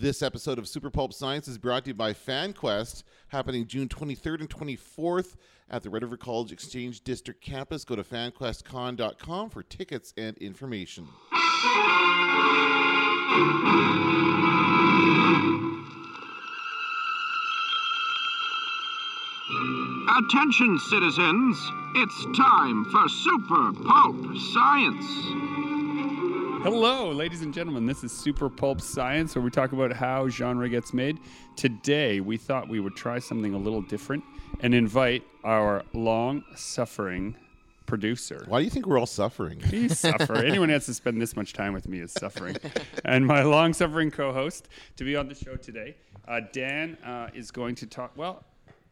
This episode of Super Pulp Science is brought to you by FanQuest, happening June 23rd and 24th at the Red River College Exchange District campus. Go to fanquestcon.com for tickets and information. Attention, citizens. It's time for Super Pulp Science. Hello, ladies and gentlemen. This is Super Pulp Science, where we talk about how genre gets made. Today, we thought we would try something a little different and invite our long suffering producer. Why do you think we're all suffering? We suffer. Anyone who has to spend this much time with me is suffering. and my long suffering co host to be on the show today, uh, Dan, uh, is going to talk. Well,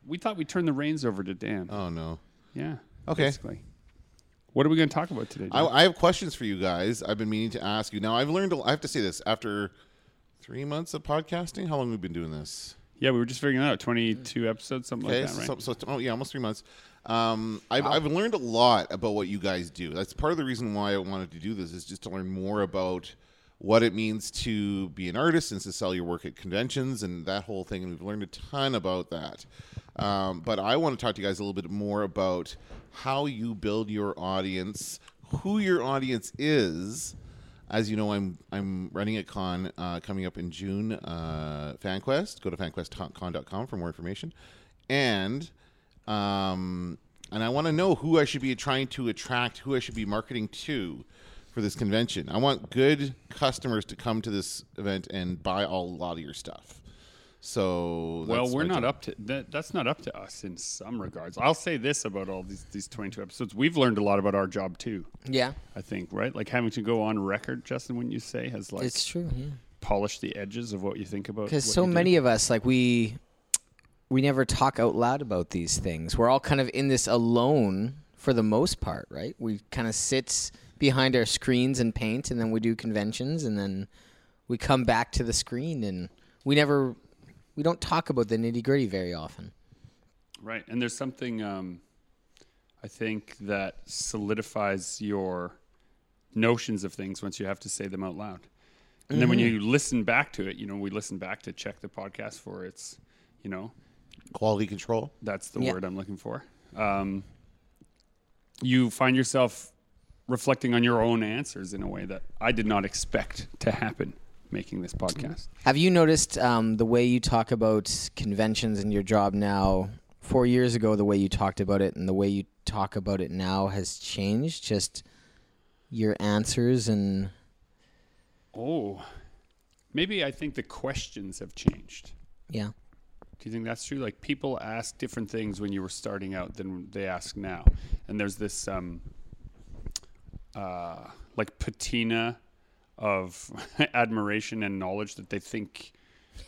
we thought we'd turn the reins over to Dan. Oh, no. yeah. Okay. Basically. What are we going to talk about today? I, I have questions for you guys. I've been meaning to ask you. Now, I've learned, I have to say this, after three months of podcasting, how long have we been doing this? yeah, we were just figuring out. 22 episodes, something Okay, like that, right? so, so, oh yeah, almost three months. Um, I've, I've learned a lot about what you guys do. That's part of the reason why I wanted to do this is just to learn more about what it means to be an artist and to sell your work at conventions and that whole thing. And we've learned a ton about that. Um, but I want to talk to you guys a little bit more about how you build your audience, who your audience is. As you know, I'm I'm running a con uh, coming up in June. Uh, FanQuest. Go to fanquestcon.com for more information. And um, and I want to know who I should be trying to attract, who I should be marketing to for this convention. I want good customers to come to this event and buy a lot of your stuff. So Well, we're not job. up to that. That's not up to us in some regards. I'll say this about all these these 22 episodes: we've learned a lot about our job too. Yeah, I think, right? Like having to go on record, Justin, wouldn't you say, has like it's true. Yeah, polished the edges of what you think about. because so you do. many of us, like we, we never talk out loud about these things. We're all kind of in this alone for the most part, right? We kind of sit behind our screens and paint, and then we do conventions, and then we come back to the screen, and we never, we don't talk about the nitty gritty very often. right? And there's something um, I think that solidifies your notions of things once you have to say them out loud. And then when Mm-hmm. you listen back to it, you know, we listen back to check the podcast for its, you know, quality control. That's the Yeah. word I'm looking for. Um, you find yourself reflecting on your own answers in a way that I did not expect to happen making this podcast. Have you noticed um, the way you talk about conventions in your job now? Four years ago, the way you talked about it and the way you talk about it now has changed. Just your answers and Oh, maybe I think the questions have changed. yeah, Do you think that's true? Like people ask different things when you were starting out than they ask now, and there's this um, uh, like patina of admiration and knowledge that they think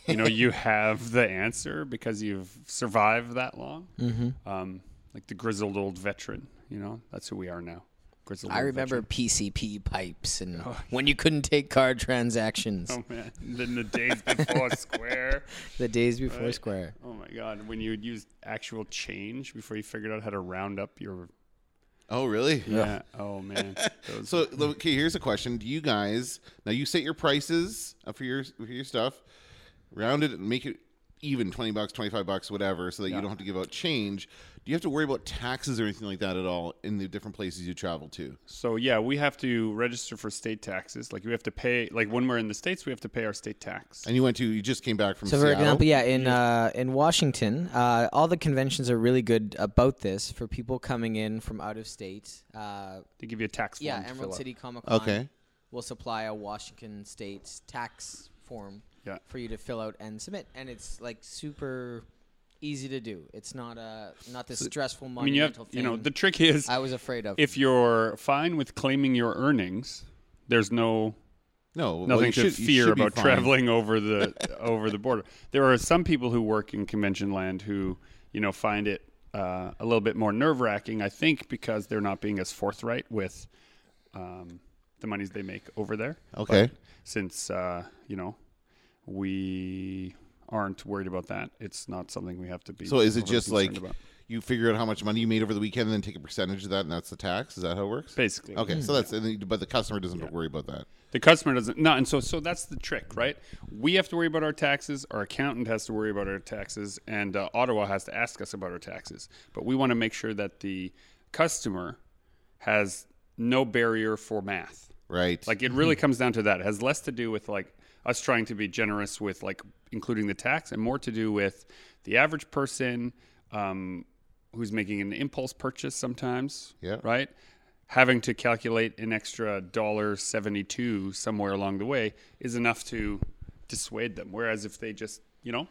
you know you have the answer because you've survived that long. Mm-hmm. Um, like the grizzled old veteran, you know, that's who we are now. Grizzled. I remember veteran. PVC pipes and when you couldn't take card transactions. Oh man, then the days before Square. The days before Right. Square. Oh my god, when you would use actual change before you figured out how to round up your Oh, really? yeah. Oh man. So okay, here's a question: Do you guys now you set your prices for your for your stuff, round it and make it even twenty bucks, twenty five bucks, whatever, so that you don't have to give out change. Do you have to worry about taxes or anything like that at all in the different places you travel to? so yeah, we have to register for state taxes. Like we have to pay. Like when we're in the states, we have to pay our state tax. And you went to you just came back from So, for example, yeah, in uh, in Washington, uh, all the conventions are really good about this for people coming in from out of state. Uh, They give you a tax form. yeah, to fill Emerald out. City Comic Con Okay. will supply a Washington State tax form Yeah. for you to fill out and submit, and it's like super easy to do. It's not a not this stressful I mean, you have, monumental you know, the trick is I was afraid of. if you're fine with claiming your earnings, there's no No, nothing you to should- fear about traveling over the over the border. There are some people who work in convention land who you know find it uh, a little bit more nerve wracking. I think because they're not being as forthright with um, the monies they make over there. Okay. But since uh, you know we aren't worried about that, it's not something we have to be. So is it just like about. you figure out how much money you made over the weekend, and then take a percentage of that, and that's the tax. Is that how it works? basically. Okay, so that's and but the customer doesn't worry about that. The customer doesn't. No, and so so that's the trick, right? We have to worry about our taxes. Our accountant has to worry about our taxes, and uh, Ottawa has to ask us about our taxes. But we want to make sure that the customer has no barrier for math. Right. Like it really comes down to that. It has less to do with like us trying to be generous with like including the tax, and more to do with the average person um, who's making an impulse purchase sometimes. Yeah. Right. Having to calculate an extra dollar seventy-two somewhere along the way is enough to dissuade them. Whereas if they just you know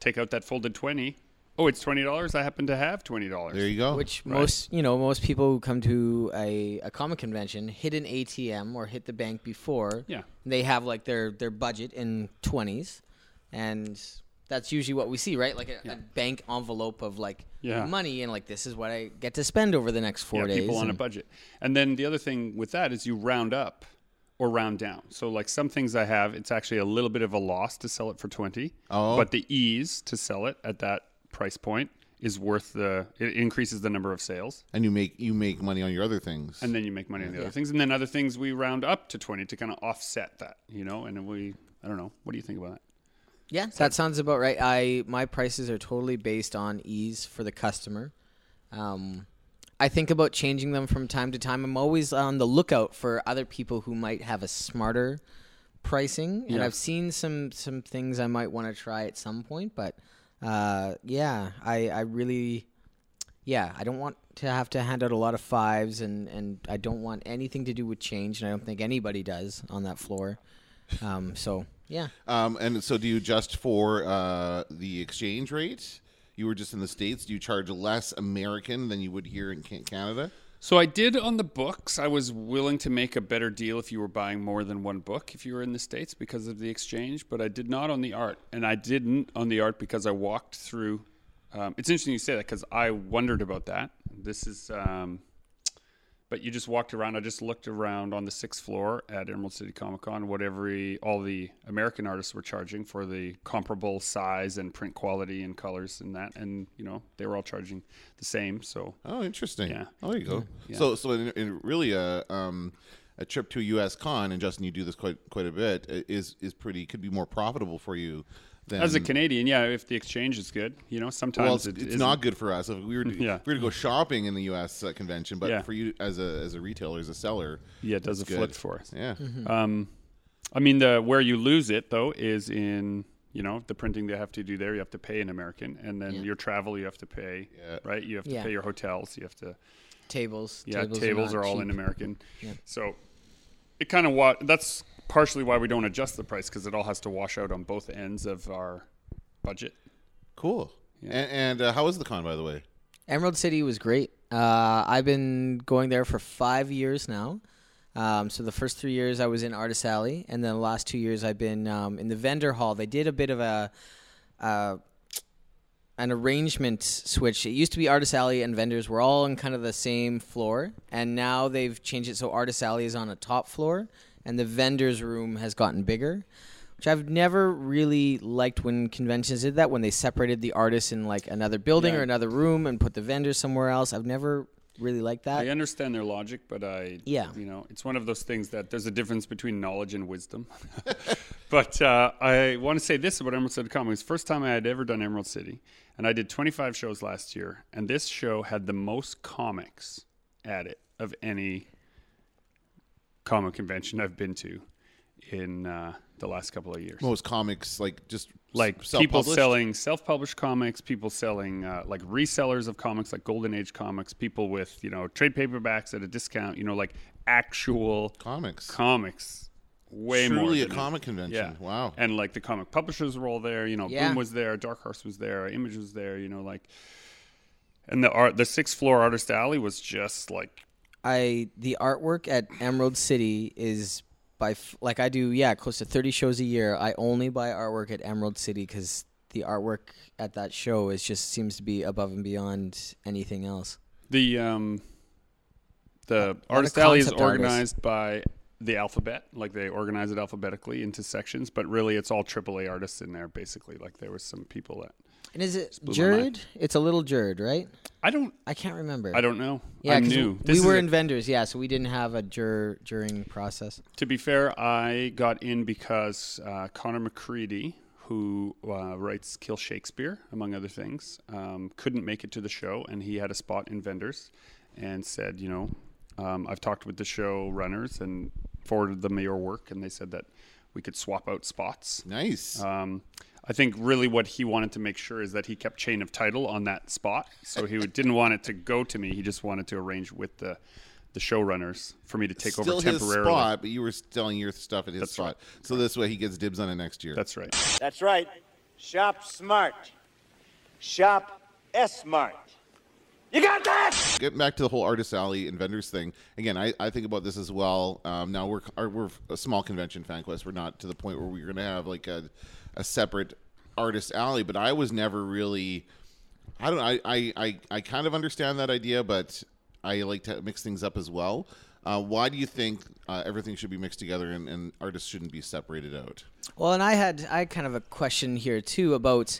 take out that folded twenty, oh, it's twenty dollars. I happen to have twenty dollars. there you go. Which Right. most you know most people who come to a, a comic convention hit an ATM or hit the bank before. Yeah. They have like their their budget in twenties, and that's usually what we see, right? Like a, a bank envelope of like Yeah. money, and like this is what I get to spend over the next four yeah, days. people on a budget. And then the other thing with that is you round up or round down. So like some things I have, it's actually a little bit of a loss to sell it for 20. Oh. But the ease to sell it at that price point is worth the it increases the number of sales and you make you make money on your other things. and then you make money on the other things and then other things we round up to 20 to kind of offset that, you know? And we I don't know. What do you think about that? Yeah, that sounds about right. I my prices are totally based on ease for the customer. Um, I think about changing them from time to time. I'm always on the lookout for other people who might have a smarter pricing, and Yeah. I've seen some some things I might want to try at some point. But uh, yeah, I I really yeah I don't want to have to hand out a lot of fives, and and I don't want anything to do with change, and I don't think anybody does on that floor. Um, so yeah. Um, and so, do you adjust for uh, the exchange rate? You were just in the states. Do you charge less American than you would here in Canada? So I did on the books. I was willing to make a better deal if you were buying more than one book if you were in the states because of the exchange, but I did not on the art, and I didn't on the art because I walked through. Um, it's interesting you say that because I wondered about that. This is, um, but you just walked around. I just looked around on the sixth floor at Emerald City Comic Con, what every all the American artists were charging for the comparable size and print quality and colors and that, and you know they were all charging the same. So Oh, interesting. Yeah. Oh, there you go. Yeah. So, so in, in really a um, a trip to a U.S. con, and Justin, you do this quite quite a bit, is is pretty could be more profitable for you than As a Canadian, yeah, if the exchange is good, you know, sometimes Well, it's, it it's isn't. not good for us. If we were to, Yeah. if we were to go shopping in the U.S. Uh, convention, but Yeah. for you as a as a retailer, as a seller, Yeah, it does a it's flip for us. Yeah. Um, I mean, the where you lose it though is in you know the printing they have to do there. You have to pay an American, and then Yeah. your travel you have to pay. Yeah. Right, you have to Yeah. pay your hotels. You have to tables. yeah, tables, tables, are, not all cheap. in American. Yeah. So it kind of wa- that's partially why we don't adjust the price because it all has to wash out on both ends of our budget. Cool. Yeah. And, and uh, how was the con, by the way? Emerald City was great. Uh, I've been going there for five years now. Um, so the first three years I was in Artist Alley, and then the last two years I've been um, in the vendor hall. They did a bit of a uh, an arrangement switch. It used to be Artist Alley and vendors were all on kind of the same floor, and now they've changed it so Artist Alley is on a top floor, and the vendors room has gotten bigger. Which I've never really liked when conventions did that when they separated the artists in like another building Yeah. or another room and put the vendors somewhere else. I've never really liked that. I understand their logic, but I, Yeah. you know, it's one of those things that there's a difference between knowledge and wisdom. but uh, I want to say this about Emerald City Comics. First time I had ever done Emerald City, and I did 25 shows last year, and this show had the most comics at it of any comic convention I've been to in uh, the last couple of years Most comics, like just like people selling self-published comics, people selling uh, like resellers of comics, like Golden Age comics, people with you know trade paperbacks at a discount, you know, like actual comics. comics. Way more Truly a than- comic convention. Yeah. Wow. And like the comic publishers were all there. You know, Yeah. Boom was there, Dark Horse was there, Image was there. You know, like, and the art, the sixth floor artist alley was just like I the artwork at Emerald City is by f- like I do yeah close to 30 shows a year. I only buy artwork at Emerald City cuz the artwork at that show is just seems to be above and beyond anything else. The um, the of artist alley is concept artists. organized by the alphabet, like they organize it alphabetically into sections, but really it's all AAA artists in there. Basically, like there was some people that And is it. juried? It's a little juried, right? I don't. I can't remember. I don't know. Yeah, I'm new. We is were a- in vendors, yeah, so we didn't have a jur juring process. To be fair, I got in because uh, Conor McCreery, who uh, writes Kill Shakespeare, among other things, um, couldn't make it to the show, and he had a spot in vendors, and said, you know, um, I've talked with the show runners and forwarded them your work, and they said that we could swap out spots. Nice. Um, I think really what he wanted to make sure is that he kept chain of title on that spot. So he didn't want it to go to me. He just wanted to arrange with the the showrunners for me to take Still over his temporarily. spot, but you were selling your stuff at his That's spot. right. So this way he gets dibs on it next year. That's right. That's right. Shop smart. Shop S smart. You got that? Getting back to the whole artist alley and vendors thing again, I, I think about this as well. Um, now we're our- we're a small convention FanQuest. We're not to the point where we're going to have like a, a separate artist alley, but I was never really. I don't. know, I, I I I kind of understand that idea, but I like to mix things up as well. Uh, why do you think uh, everything should be mixed together and, and artists shouldn't be separated out? Well, and I had I had kind of a question here too about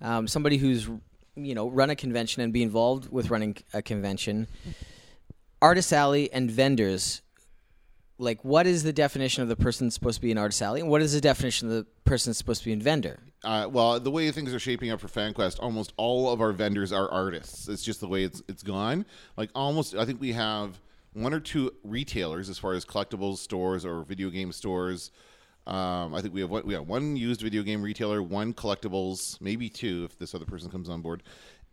um, somebody who's you know run a convention and be involved with running a convention. Artist alley and vendors. Like, what is the definition of the person supposed to be in artist alley, and what is the definition of the person supposed to be in vendor? Uh, well, the way things are shaping up for FanQuest, almost all of our vendors are artists. It's just the way it's it's gone. Like almost, I think we have one or two retailers as far as collectibles stores or video game stores. Um, I think we have one, we have one used video game retailer, one collectibles, maybe two if this other person comes on board,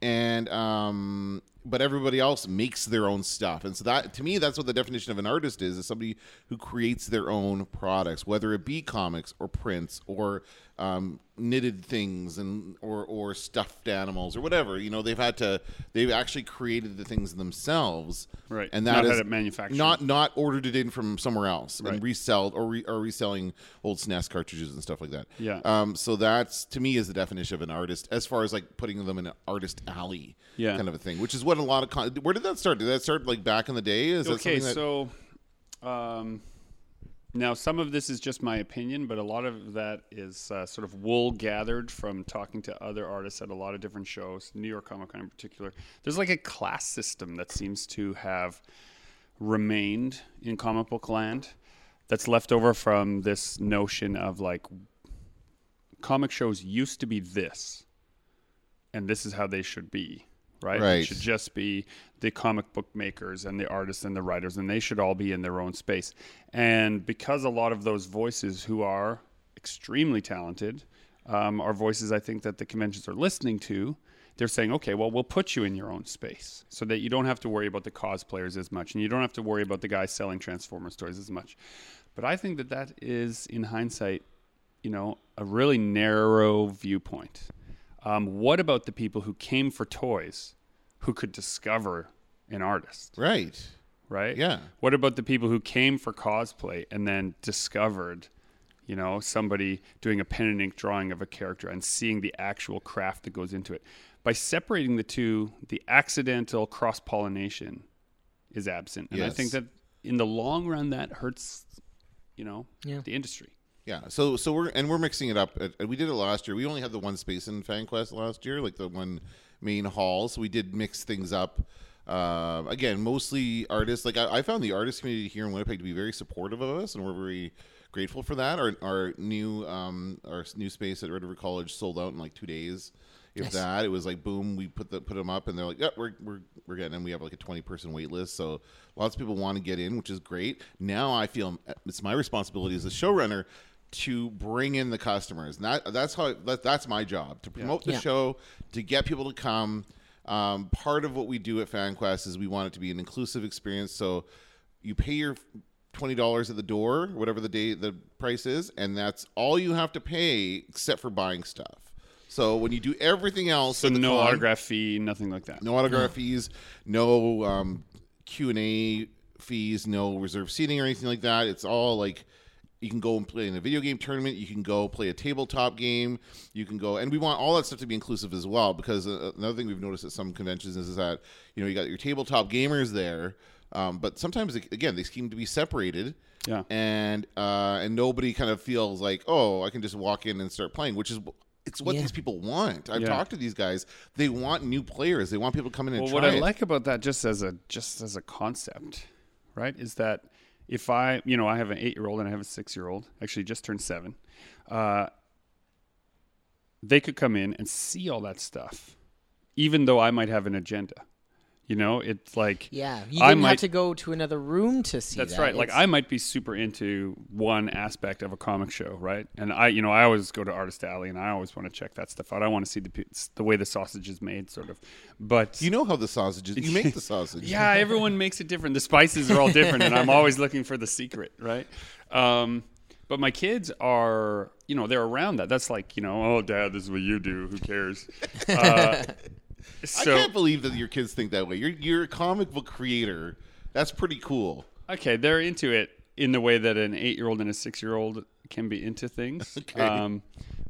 and um, but everybody else makes their own stuff. And so that to me, that's what the definition of an artist is: is somebody who creates their own products, whether it be comics or prints or um, knitted things and or or stuffed animals or whatever. You know, they've had to they've actually created the things themselves, Right. And Not that is had it manufactured. not not ordered it in from somewhere else Right. and reselled or re, or reselling old SNES cartridges and stuff like that. Yeah. Um. So that's to me is the definition of an artist, as far as like putting them in an artist alley, Yeah. kind of a thing. Which is what a lot of con- where did that start? Did that start like back in the day? Is that okay, something that, so um, now some of this is just my opinion, but a lot of that is uh, sort of wool gathered from talking to other artists at a lot of different shows, New York Comic Con in particular. There's like a class system that seems to have remained in comic book land that's left over from this notion of like comic shows used to be this and this is how they should be right, Right. it should just be the comic book makers and the artists and the writers and they should all be in their own space and because a lot of those voices who are extremely talented um, are voices i think that the conventions are listening to they're saying okay well we'll put you in your own space so that you don't have to worry about the cosplayers as much and you don't have to worry about the guys selling transformer stories as much but i think that that is in hindsight you know, a really narrow viewpoint. Um, what about the people who came for toys, who could discover an artist, right? right? Yeah. What about the people who came for cosplay and then discovered, you know, somebody doing a pen and ink drawing of a character and seeing the actual craft that goes into it? By separating the two, the accidental cross pollination is absent, and I think that in the long run, that hurts, you know, Yeah. the industry. Yeah, so so we're and we're mixing it up. Uh, We did it last year. We only had the one space in FanQuest last year, like the one main hall. So we did mix things up. Uh, again, mostly artists. Like I, I found the artist community here in Winnipeg to be very supportive of us, and we're very grateful for that. Our our new um our new space at Red River College sold out in like two days. If that, it was like boom. We put the put them up, and they're like, "Yeah, we're we're we're getting." And we have like a twenty person wait list, so lots of people want to get in, which is great. Now I feel it's my responsibility as a showrunner to bring in the customers. And that that's how that, that's my job to promote the Yeah. show, to get people to come. Um, part of what we do at FanQuest is we want it to be an inclusive experience. So you pay your twenty dollars at the door, whatever the day the price is, and that's all you have to pay except for buying stuff. So when you do everything else, So the no con- autograph fee, nothing like that. no autograph fees, no um, Q and A fees, no reserved seating or anything like that. It's all like you can go and play in a video game tournament. You can go play a tabletop game. You can go, and we want all that stuff to be inclusive as well. Because uh, another thing we've noticed at some conventions is, is that you know you got your tabletop gamers there, um, but sometimes again they seem to be separated. Yeah. and uh, and nobody kind of feels like oh I can just walk in and start playing, which is it's what Yeah. these people want. I've Yeah. talked to these guys. They want new players. They want people to come in and Well, try what I it. like about that, just as a just as a concept, right, is that if I, you know, I have an eight-year-old and I have a six-year-old, actually just turned seven, uh, they could come in and see all that stuff, even though I might have an agenda. You know, it's like Yeah, you I didn't might- have to go to another room to see That's that. right. Like I might be super into one aspect of a comic show, right? And I, you know, I always go to Artist Alley, and I always want to check that stuff out. I want to see the the way the sausage is made, sort of. But you know how the sausage is. You make the sausage. yeah, everyone makes it different. The spices are all different, and I'm always looking for the secret, right? Um, but my kids are, you know, they're around that. That's like, you know, oh, dad, this is what you do. Who cares? Uh, so I can't believe that your kids think that way. You're you're a comic book creator. That's pretty cool. Okay, they're into it in the way that an eight-year-old and a six-year-old can be into things. Okay. Um,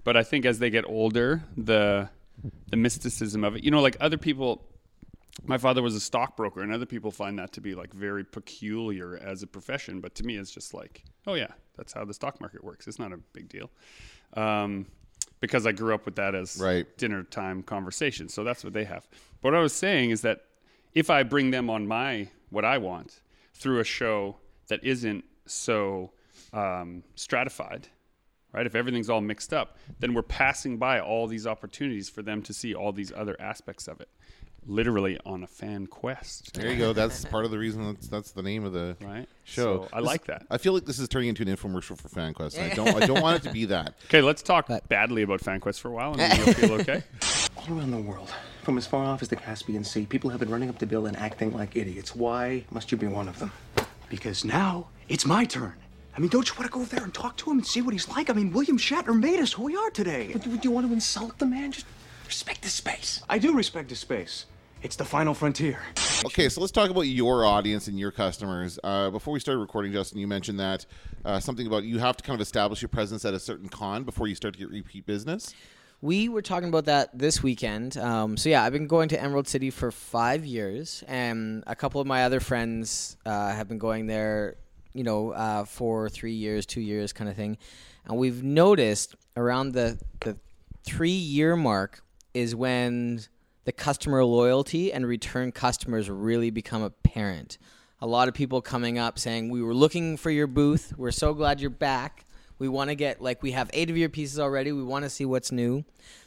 but I think as they get older, the the mysticism of it, you know, like other people. My father was a stockbroker, and other people find that to be like very peculiar as a profession. But to me, it's just like, oh yeah, that's how the stock market works. It's not a big deal, um, because I grew up with that as Right. dinner time conversation. So that's what they have. But what I was saying is that if I bring them on my what I want through a show that isn't so um, stratified, right? If everything's all mixed up, then we're passing by all these opportunities for them to see all these other aspects of it, literally on a fan quest. There you go. That's part of the reason. That's that's the name of the Right. show. So I This- like that. I feel like this is turning into an infomercial for FanQuest. and I don't. I don't want it to be that. Okay, let's talk badly about FanQuest for a while, and then you'll feel okay. All around the world, from as far off as the Caspian Sea, people have been running up the bill and acting like idiots. Why must you be one of them? Because now it's my turn. I mean, don't you want to go over there and talk to him and see what he's like? I mean, William Shatner made us who we are today. But do you want to insult the man? Just respect his space. I do respect his space. It's the final frontier. Okay, so let's talk about your audience and your customers. Uh, before we started recording, Justin, you mentioned that uh, something about you have to kind of establish your presence at a certain con before you start to get repeat business. We were talking about that this weekend. Um, so yeah, I've been going to Emerald City for five years, and a couple of my other friends uh, have been going there, you know, uh, for three years, two years, kind of thing. And we've noticed around the the three year mark is when the customer loyalty and return customers really become apparent. A lot of people coming up saying, "We were looking for your booth. We're so glad you're back." We want to get like we have eight of your pieces already. We want to see what's new.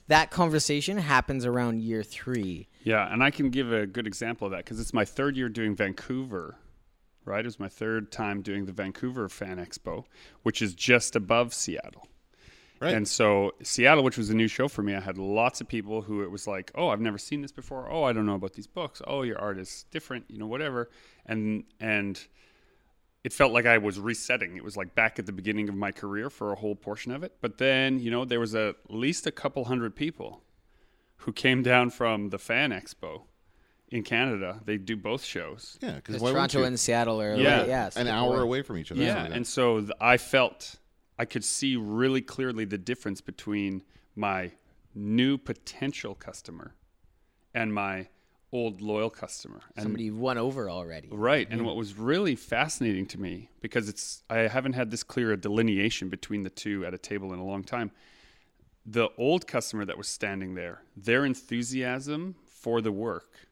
That conversation happens around year three. Yeah, and I can give a good example of that because it's my third year doing Vancouver, right? It was my third time doing the Vancouver Fan Expo, which is just above Seattle. Right. And so Seattle, which was a new show for me, I had lots of people who it was like, "Oh, I've never seen this before. Oh, I don't know about these books. Oh, your art is different, you know, whatever." And and it felt like I was resetting. It was like back at the beginning of my career for a whole portion of it. But then, you know, there was at least a couple hundred people who came down from the Fan Expo in Canada. They do both shows. Yeah, because Because Toronto and Seattle are Yeah. like, yeah, an hour away. away from each other. Yeah, something like that. and so th- I felt I could see really clearly the difference between my new potential customer and my old loyal customer. And Somebody you've won over already. Right. And mm-hmm. what was really fascinating to me, because it's I haven't had this clear a delineation between the two at a table in a long time. The old customer that was standing there, their enthusiasm for the work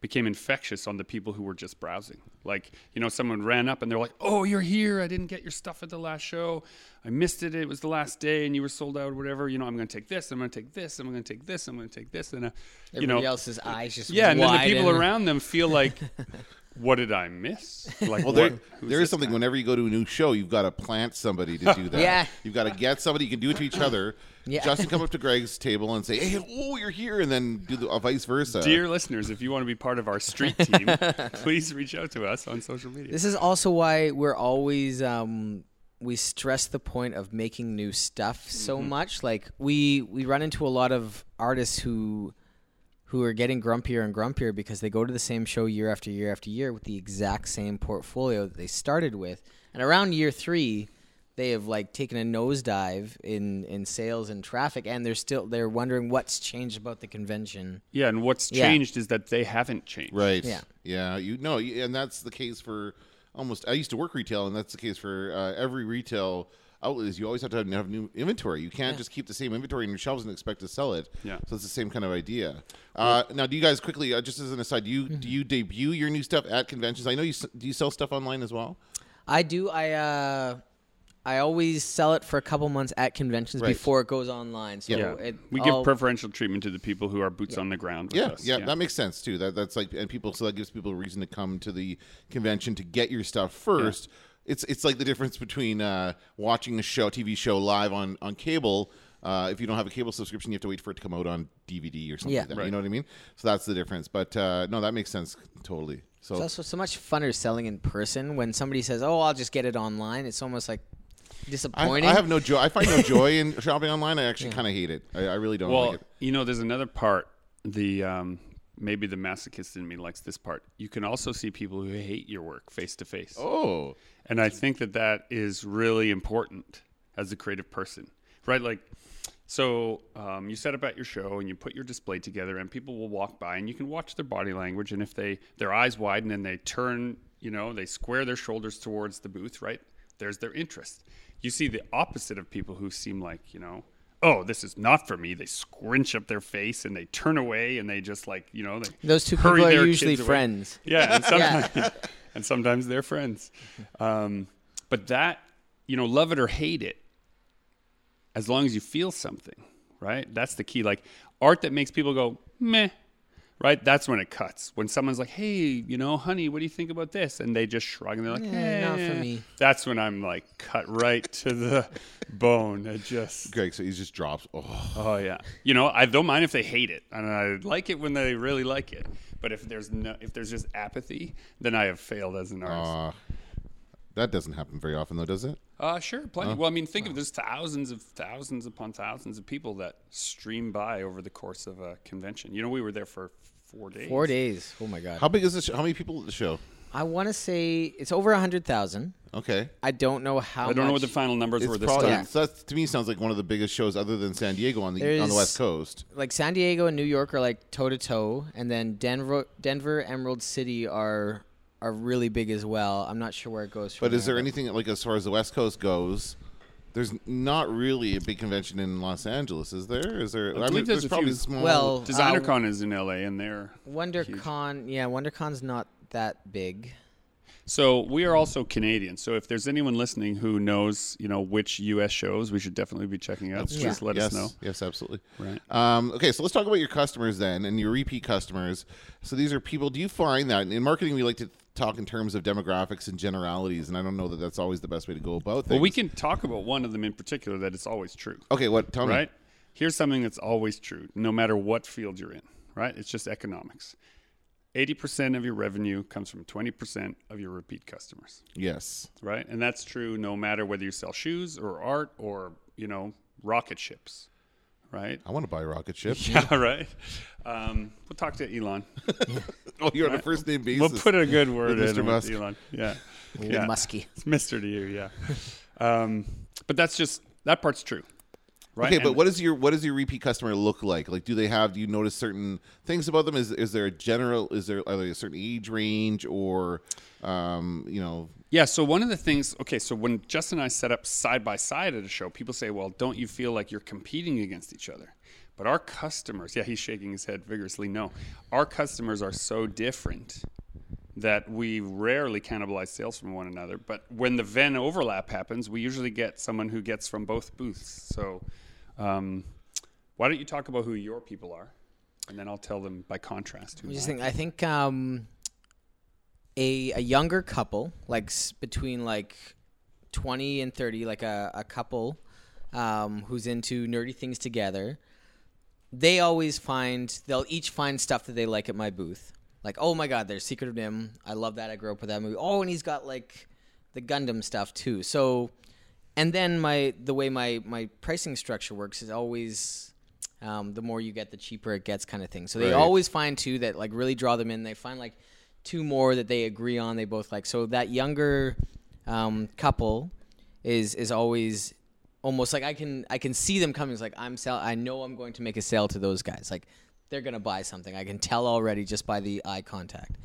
became infectious on the people who were just browsing. Like, you know, someone ran up and they're like, Oh, you're here. I didn't get your stuff at the last show. I missed it. It was the last day and you were sold out or whatever. You know, I'm going to take this. I'm going to take this. I'm going to take this. I'm going to take this. And, uh, you Everybody know, else's eyes just yeah, and then the people around them feel like, what did I miss? Like, Well, there, what- there is something. guy? Whenever you go to a new show, you've got to plant somebody to do that. Yeah. You've got to get somebody. You can do it to each other. Yeah. Justin, come up to Greg's table and say, "Hey, oh, you're here," and then do the uh, vice versa. Dear listeners, if you want to be part of our street team, please reach out to us on social media. This is also why we're always um, we stress the point of making new stuff so Mm-hmm. much. Like we we run into a lot of artists who who are getting grumpier and grumpier because they go to the same show year after year after year with the exact same portfolio that they started with, and around year three. They have like taken a nosedive in, in sales and traffic, and they're still they're wondering what's changed about the convention. yeah, and what's Yeah. changed is that they haven't changed. Right. Yeah. Yeah. You know, and that's the case for almost. I used to work retail, and that's the case for uh, every retail outlet is you always have to have, have new inventory. You can't just keep the same inventory in your shelves and expect to sell it. Yeah. So it's the same kind of idea. Uh, now, do you guys quickly, uh, just as an aside, do you do you debut your new stuff at conventions? I know you do. You sell stuff online as well. I do. I uh, I always sell it for a couple months at conventions Right. before it goes online. So Yeah. it, We I'll- give preferential treatment to the people who are boots on the ground. With Yeah, us. yeah, that makes sense too. That that's like, and people so that gives people a reason to come to the convention to get your stuff first. It's it's like the difference between uh, watching a show, TV show live on on cable. Uh, if you don't have a cable subscription, you have to wait for it to come out on DVD or something Yeah. like that. You know what I mean? So that's the difference. But uh, no, that makes sense totally. So It's also so much funner selling in person when somebody says, "Oh, I'll just get it online." It's almost like I, disappointing. I have no joy. I find no joy in shopping online. I actually kind of hate it. I, I really don't Well, like it. you know, there's another part. The um, maybe the masochist in me likes this part. You can also see people who hate your work face to face. Oh, And I think that that is really important as a creative person, right? Like, so um, you set up at your show and you put your display together, and people will walk by, and you can watch their body language, and if they their eyes widen and they turn, you know, they square their shoulders towards the booth, right? There's their interest. You see the opposite of people who seem like, you know. Oh, this is not for me. They scrunch up their face and they turn away and they just like, you know, they Those two people are usually away. friends. Yeah, and Yeah. sometimes, and sometimes they're friends. Um, but that, you know, love it or hate it, as long as you feel something, right? That's the key. Like art that makes people go meh, right? That's when it cuts. When someone's like, "Hey, you know, honey, what do you think about this?" and they just shrug and they're like, Eh, not for "Eh." me. That's when I'm like cut right to the bone. It just Greg. So he just drops. Oh, Oh yeah, you know I don't mind if they hate it, and I like it when they really like it. But if there's no, if there's just apathy, then I have failed as an artist. uh, that doesn't happen very often, though, does it? Uh, sure, plenty. well, I mean, think of there's thousands of thousands upon thousands of people that stream by over the course of a convention. You know, we were there for four days. Four days. Oh my god. How big is this? show? How many people at the show? I want to say it's over a hundred thousand. Okay. I don't know how. I don't know what the final numbers It's were this probably time. so that's, to me sounds like one of the biggest shows other than San Diego on the on the West Coast. like San Diego and New York are like toe to toe, and then Denver, Denver, Emerald City are are really big as well. I'm not sure where it goes. From But is there but- anything like as far as the West Coast goes? There's not really a big convention in Los Angeles, is there? Is there? I, believe mean, there's there's, a probably few. small. Well, Designer uh, Con is in LA, and they're WonderCon? Yeah, WonderCon's not that big. So we are also Canadian. So if there's anyone listening who knows, you know, which U.S. shows we should definitely be checking out, That's just true. let yes, us know. Yes, absolutely. Right. Um, okay, so let's talk about your customers then, and your repeat customers. So these are people. Do you find that in marketing we like to talk in terms of demographics and generalities, and I don't know that that's always the best way to go about things. Well, we can talk about one of them in particular that it's always true. Okay, what? Tell me. Right? Here's something that's always true, no matter what field you're in, right? It's just economics. 80% of your revenue comes from 20% of your repeat customers, Yes. right? And that's true no matter whether you sell shoes or art or, you know, rocket ships, right? I want to buy a rocket ship. Yeah, right. Um, we'll talk to Elon. oh, you're on a first name basis. We'll put a good word with in Mr. Musk. Elon. Yeah. Old yeah. Muskie. It's Mr. to you, yeah. um, but that's just, that part's true. Right? Okay, but And- what does your what does your repeat customer look like? Like, do they have? Do you notice certain things about them? Is is there a general? Is there are they a certain age range or, um, you know? Yeah, so one of the things, okay, so when Justin and I set up side by side at a show, people say, well, don't you feel like you're competing against each other? But our customers, yeah, he's shaking his head vigorously. No, our customers are so different that we rarely cannibalize sales from one another. But when the Venn overlap happens, we usually get someone who gets from both booths. So um, why don't you talk about who your people are? And then I'll tell them by contrast who I just think I think um, a a younger couple, like s- between like twenty and thirty, like a, a couple um, who's into nerdy things together, they always find they'll each find stuff that they like at my booth. Like, oh my god, there's Secret of NIMH. I love that. I grew up with that movie. Oh, and he's got like the Gundam stuff too. So, and then my the way my my pricing structure works is always um, the more you get, the cheaper it gets, kind of thing. So they Right. always find two that like really draw them in. They find like two more that they agree on. They both like. So that younger um, couple is is always almost like I can I can see them coming. It's like I'm sell. I know I'm going to make a sale to those guys. Like they're gonna buy something. I can tell already just by the eye contact.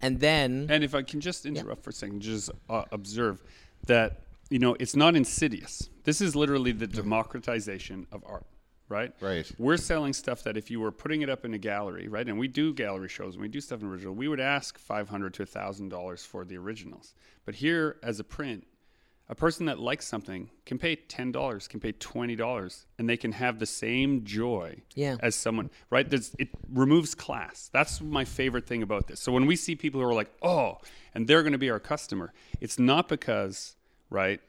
And then And if I can just interrupt for a second, just uh, observe that you know, it's not insidious. This is literally the democratization of art, right? Right. We're selling stuff that if you were putting it up in a gallery, right, and we do gallery shows and we do stuff in original, we would ask five hundred to thousand dollars for the originals. But here, as a print, a person that likes something can pay ten dollars, can pay twenty dollars, and they can have the same joy Yeah. as someone. Right? There's, it removes class. That's my favorite thing about this. So when we see people who are like, "Oh," and they're going to be our customer, it's not because, right?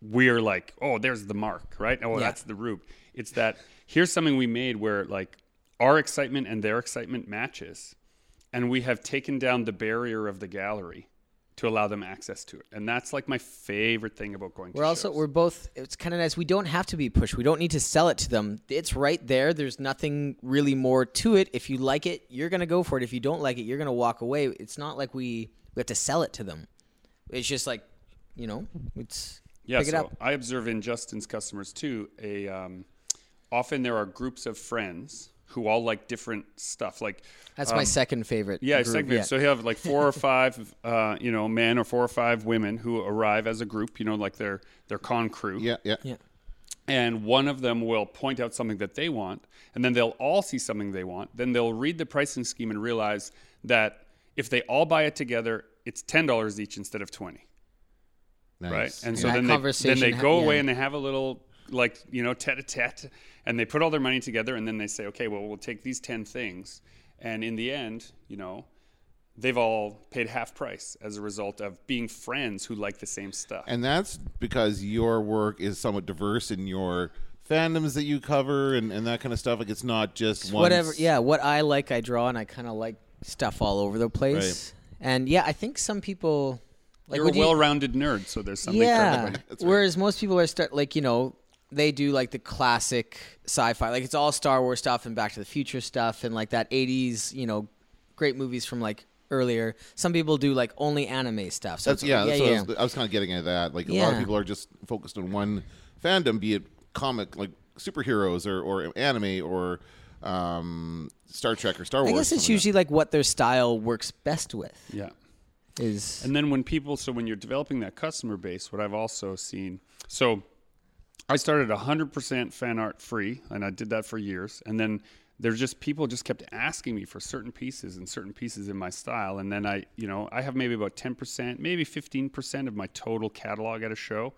We're like, "Oh, there's the mark," right? Oh, Yeah. that's the Rube. It's that here's something we made where like our excitement and their excitement matches, and we have taken down the barrier of the gallery to allow them access to it. And that's like my favorite thing about going to We're also shows. we're both. It's kind of nice. We don't have to be pushed. We don't need to sell it to them. It's right there. There's nothing really more to it. If you like it, you're gonna go for it. If you don't like it, you're gonna walk away. It's not like we we have to sell it to them. It's just like, you know, it's Yeah, pick it so up. I observe in Justin's customers too. A um, often there are groups of friends who all like different stuff. Like That's my um, second favorite. Yeah, group, segment. yeah. So you have like four or five, uh, you know, men or four or five women who arrive as a group. You know, like their their con crew. Yeah, yeah. Yeah. and one of them will point out something that they want, and then they'll all see something they want. Then they'll read the pricing scheme and realize that if they all buy it together, it's ten dollars each instead of twenty. Nice. right? And Yeah. so That then they, then conversation they ha- go away yeah. and they have a little like you know tete a tete, and they put all their money together, and then they say, okay, well we'll take these ten things, and in the end, you know, they've all paid half price as a result of being friends who like the same stuff. and that's because your work is somewhat diverse in your fandoms that you cover and, and that kind of stuff. Like it's not just one whatever. Yeah, what I like, I draw, and I kind of like stuff all over the place. And yeah, I think some people like You're a well-rounded nerd, so there's something for yeah. everybody. Whereas most people are start like you know they do like the classic sci-fi, like it's all Star Wars stuff and Back to the Future stuff and like that '80s you know great movies from like earlier. Some people do like only anime stuff. So That's it's yeah. like, That's yeah, what yeah. I was, I was kind of getting at that. Like a lot of people are just focused on one fandom, be it comic, like superheroes, or, or anime, or um, Star Trek or Star Wars. I guess it's something like usually like what their style works best with Yeah. Is And then when people, so when you're developing that customer base, what I've also seen, so I started 100% fan art free, and I did that for years. And then there's just people just kept asking me for certain pieces and certain pieces in my style. And then I, you know, I have maybe about 10%, maybe 15% of my total catalog at a show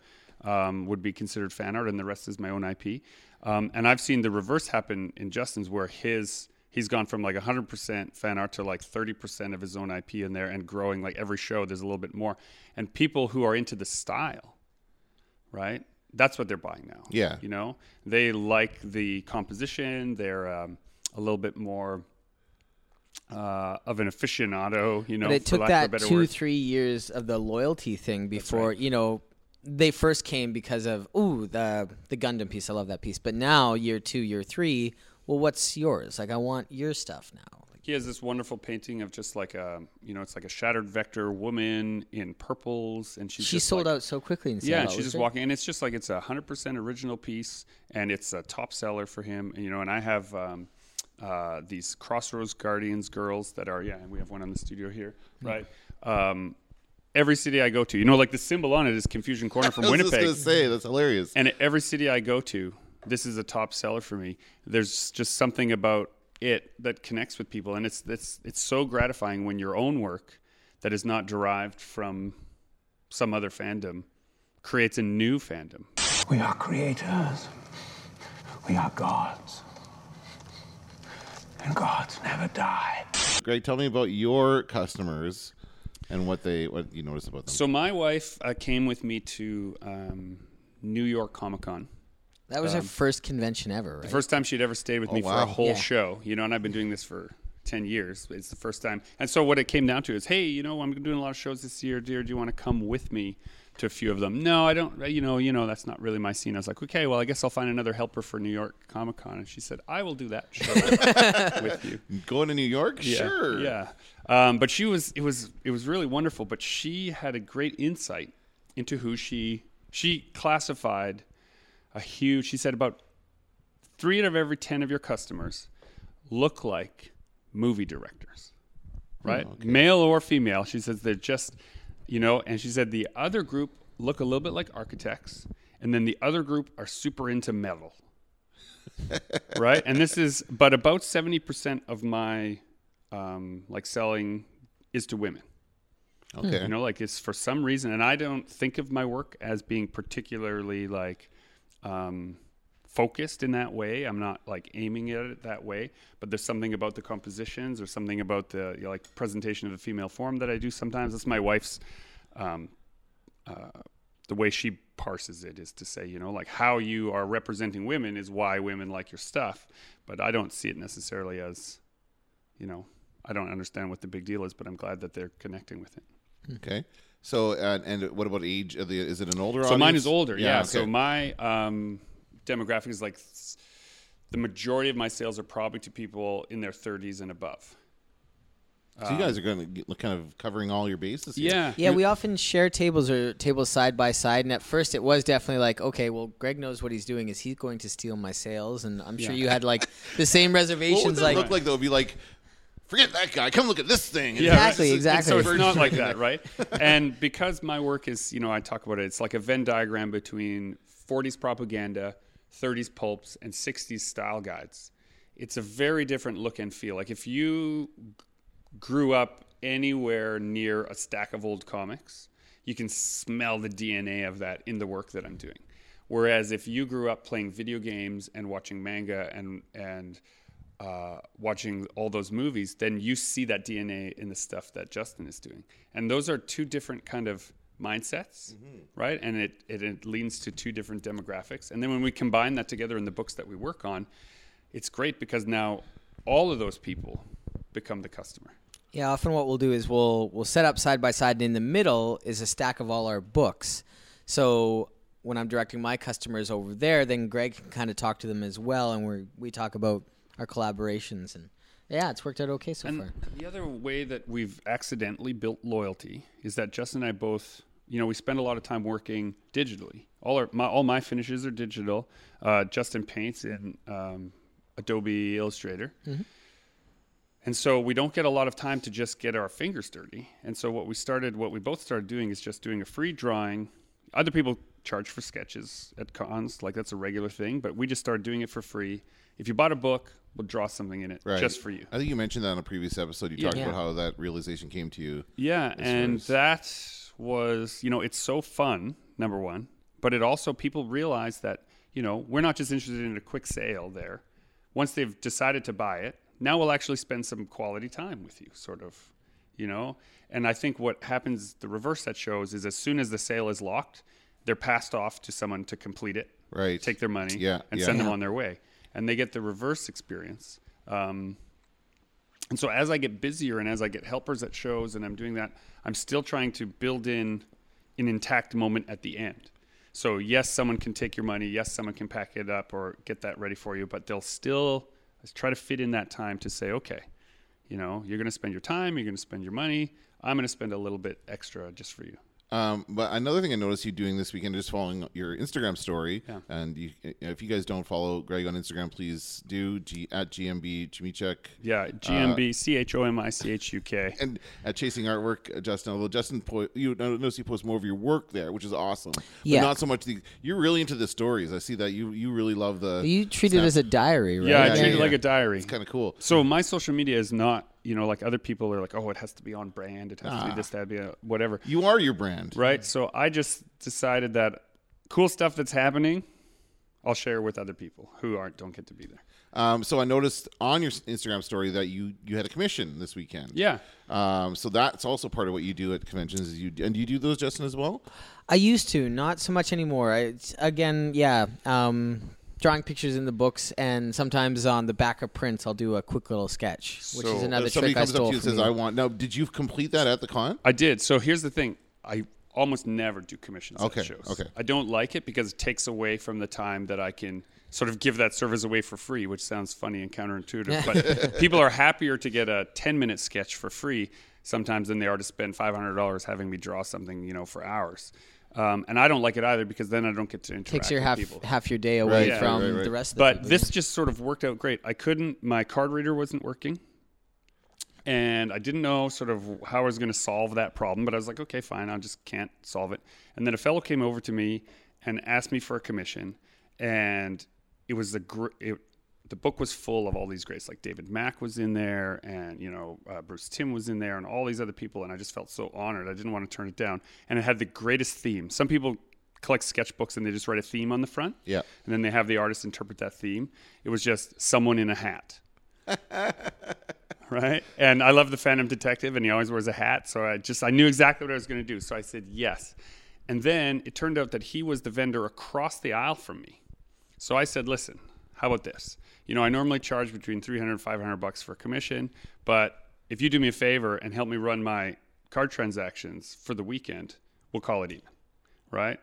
um, would be considered fan art, and the rest is my own IP. Um, and I've seen the reverse happen in Justin's, where his he's gone from like 100% fan art to like 30% of his own IP in there, and growing like every show. There's a little bit more, and people who are into the style, right? That's what they're buying now. Yeah. you know, they like the composition. They're um, a little bit more. Uh, of an aficionado, you know, but it for took lack of a that better two word. three years of the loyalty thing before you know they first came because of ooh the the Gundam piece. I love that piece. But now year two, year three. Well, what's yours? Like I want your stuff now. He has this wonderful painting of just like a, you know, it's like a shattered vector woman in purples, and she's she just sold like- out so quickly in Yeah, and she's just it? walking, and it's just like it's a hundred percent original piece, and it's a top seller for him. And, you know, and I have um, uh, these Crossroads Guardians girls that are, yeah, and we have one in the studio here, Hmm. right? Um, every city I go to, you know, like the symbol on it is Confusion Corner from I was just Winnipeg. gonna say that's hilarious. And every city I go to, this is a top seller for me. There's just something about it that connects with people, and it's it's it's so gratifying when your own work that is not derived from some other fandom creates a new fandom. We are creators. We are gods. And gods never die. Greg, tell me about your customers and what they what you notice about them. So my wife uh, came with me to um, New York Comic Con. That was her first convention ever, right? The first time she'd ever stayed with me for a whole Yeah. show, you know, and I've been doing this for 10 years. It's the first time. And so what it came down to is, hey, you know, I'm doing a lot of shows this year, dear. Do you want to come with me to a few of them? No, I don't. You know, you know, that's not really my scene. I was like, okay, well, I guess I'll find another helper for New York Comic Con. And she said, I will do that show with you. Going to New York? Yeah, Sure. Yeah. Um, but she was it was it was really wonderful. But she had a great insight into who she she classified a huge. She said about three out of every ten of your customers look like movie directors, right? Male or female. She says they're just you know. And she said the other group look a little bit like architects, and then the other group are super into metal. right? And this is, but about 70% of my um, like selling is to women. Okay. You know, like it's for some reason, and I don't think of my work as being particularly like um, focused in that way. I'm not like aiming at it that way, but there's something about the compositions or something about the you know, like presentation of the female form that I do sometimes. That's my wife's. Um, uh, the way she parses it is to say, you know, like how you are representing women is why women like your stuff. But I don't see it necessarily as, you know, I don't understand what the big deal is, but I'm glad that they're connecting with it. Okay. So, uh, and what about age? Of the, is it an older So mine is older, yeah. So okay. my um, demographic is like s- the majority of my sales are probably to people in their 30s and above. So you guys are going to kind of covering all your bases. here. Yeah, Yeah, we often share tables or tables side by side, and at first it was definitely like, okay, well, Greg knows what he's doing. Is he going to steal my sales? And I'm sure Yeah. you had like the same What would reservations. that like, look like though? It'd be like, forget that guy. Come look at this thing. And Yeah, Exactly, right. exactly. So it's not like that, right? and because my work is, you know, I talk about it, it's like a Venn diagram between 40s propaganda, 30s pulps, and 60s style guides. It's a very different look and feel. Like if you grew up anywhere near a stack of old comics, you can smell the DNA of that in the work that I'm doing. Whereas if you grew up playing video games and watching manga and and uh, watching all those movies, then you see that DNA in the stuff that Justin is doing. And those are two different kind of mindsets, right? And it, it, it leans to two different demographics. And then when we combine that together in the books that we work on, it's great because now all of those people become the customer. Yeah, often what we'll do is we'll we'll set up side by side, and in the middle is a stack of all our books. So when I'm directing my customers over there, then Greg can kind of talk to them as well, and we we talk about our collaborations, and yeah, it's worked out okay so far. The other way that we've accidentally built loyalty is that Justin and I both, you know, we spend a lot of time working digitally. All our my, all my finishes are digital. Uh, Justin paints in um, Adobe Illustrator. And so we don't get a lot of time to just get our fingers dirty. And so what we started, what we both started doing is just doing a free drawing. Other people charge for sketches at cons, like that's a regular thing, but we just started doing it for free. If you bought a book, we'll draw something in it Right. just for you. I think you mentioned that on a previous episode. You Yeah. talked Yeah. about how that realization came to you. Yeah, and as- that was, you know, it's so fun, number one, but it also, people realize that, you know, we're not just interested in a quick sale there. Once they've decided to buy it, now we'll actually spend some quality time with you, sort of, you know? And I think what happens, the reverse that shows is as soon as the sale is locked, they're passed off to someone to complete it, Right. take their money, Yeah, and yeah. send them on their way. And they get the reverse experience. Um, and so as I get busier and as I get helpers at shows and I'm doing that, I'm still trying to build in an intact moment at the end. So yes, someone can take your money. Yes, someone can pack it up or get that ready for you, but they'll still try to fit in that time to say, okay, you know, you're going to spend your time, you're going to spend your money. I'm going to spend a little bit extra just for you. Um, but another thing I noticed you doing this weekend, just following your Instagram story, Yeah. and you, if you guys don't follow Greg on Instagram, please do G, at GMB Chomichuk. Yeah, GMB C H O M I C H U K. and at Chasing Artwork, uh, Justin. Although Justin, po- you notice you post more of your work there, which is awesome. But Yeah. not so much the. You're really into the stories. I see that you you really love the. You treat it as a diary, right? Yeah, I Yeah, treat yeah, it like a diary. It's kind of cool. So my social media is not, you know, like other people are like, oh, it has to be on brand. It has to be this, that, be a, whatever. You are your brand, Right. So I just decided that cool stuff that's happening, I'll share with other people who aren't don't get to be there. Um, so I noticed on your Instagram story that you you had a commission this weekend. Yeah. Um, so that's also part of what you do at conventions. Is you and do you do those, Justin, as well? I used to, not so much anymore. I, it's- again, yeah, um, drawing pictures in the books, and sometimes on the back of prints, I'll do a quick little sketch, which So- is another Somebody trick I comes up to you and from says, you. "I want." Now, did you complete that at the con? I did. So here's the thing. I almost never do commissions Okay, at shows. okay. I don't like it because it takes away from the time that I can sort of give that service away for free, which sounds funny and counterintuitive. but people are happier to get a 10 minute sketch for free sometimes than they are to spend $500 having me draw something, you know, for hours. Um, and I don't like it either because then I don't get to interact Takes your with half people. half your day away Right, from right, right. the rest of the But people, this just sort of worked out great. I couldn't. My card reader wasn't working, and I didn't know sort of how I was going to solve that problem. But I was like, okay, fine, I just can't solve it. And then a fellow came over to me and asked me for a commission, and it was the gr- it, the book was full of all these greats, like David Mack was in there, and you know uh, Bruce Timm was in there, and all these other people, and I just felt so honored. I didn't want to turn it down, and it had the greatest theme. Some people collect sketchbooks and they just write a theme on the front, Yeah. and then they have the artist interpret that theme. It was just someone in a hat. right? And I love the Phantom Detective, and he always wears a hat. So I just I knew exactly what I was going to do. So I said yes. And then it turned out that he was the vendor across the aisle from me. So I said, listen, how about this? You know, I normally charge between 300 and 500 bucks for commission, but if you do me a favor and help me run my card transactions for the weekend, we'll call it even, right?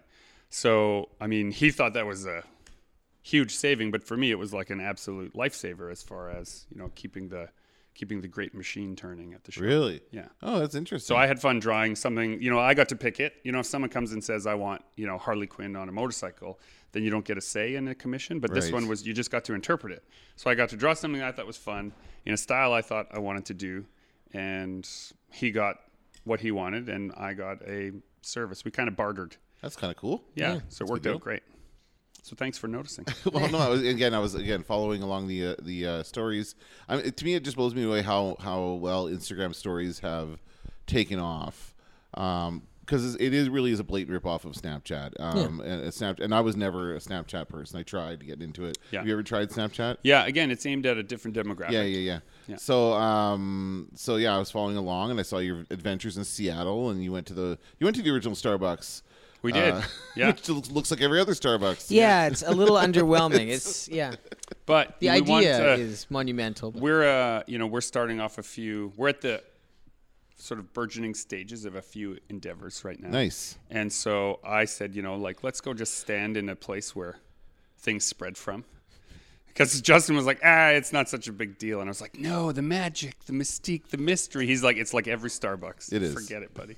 So, I mean, he thought that was a huge saving, but for me, it was like an absolute lifesaver as far as you know keeping the keeping the great machine turning at the show. Really? Yeah. Oh, that's interesting. So I had fun drawing something. You know, I got to pick it. You know, if someone comes and says, "I want," you know, Harley Quinn on a motorcycle, then you don't get a say in the commission. But this one was you just got to interpret it. So I got to draw something I thought was fun in a style I thought I wanted to do, and he got what he wanted, and I got a service. We kind of bartered. that's kind of cool. Yeah. so it worked out great. So thanks for noticing. well, no, I was again. I was again following along the uh, the uh, stories. I mean, to me, it just blows me away how how well Instagram stories have taken off. Because it is really is a blatant rip off of Snapchat. Um, and, and Snap, and I was never a Snapchat person. I tried to get into it. Yeah. Have you ever tried Snapchat? yeah. Again, it's aimed at a different demographic. Yeah, yeah, yeah, Yeah. So, um, so yeah, I was following along, and I saw your adventures in Seattle, and you went to the you went to the original Starbucks. We did. uh, Yeah. which looks, looks like every other Starbucks. Yeah, it's a little underwhelming. It's yeah. But The we want idea to- is monumental. but- we're uh, you know we're starting off a few we're at the sort of burgeoning stages of a few endeavors right now Nice. and so i said you know like let's go just stand in a place where things spread from because justin was like ah it's not such a big deal and i was like no the magic the mystique the mystery he's like it's like every starbucks It is. forget it buddy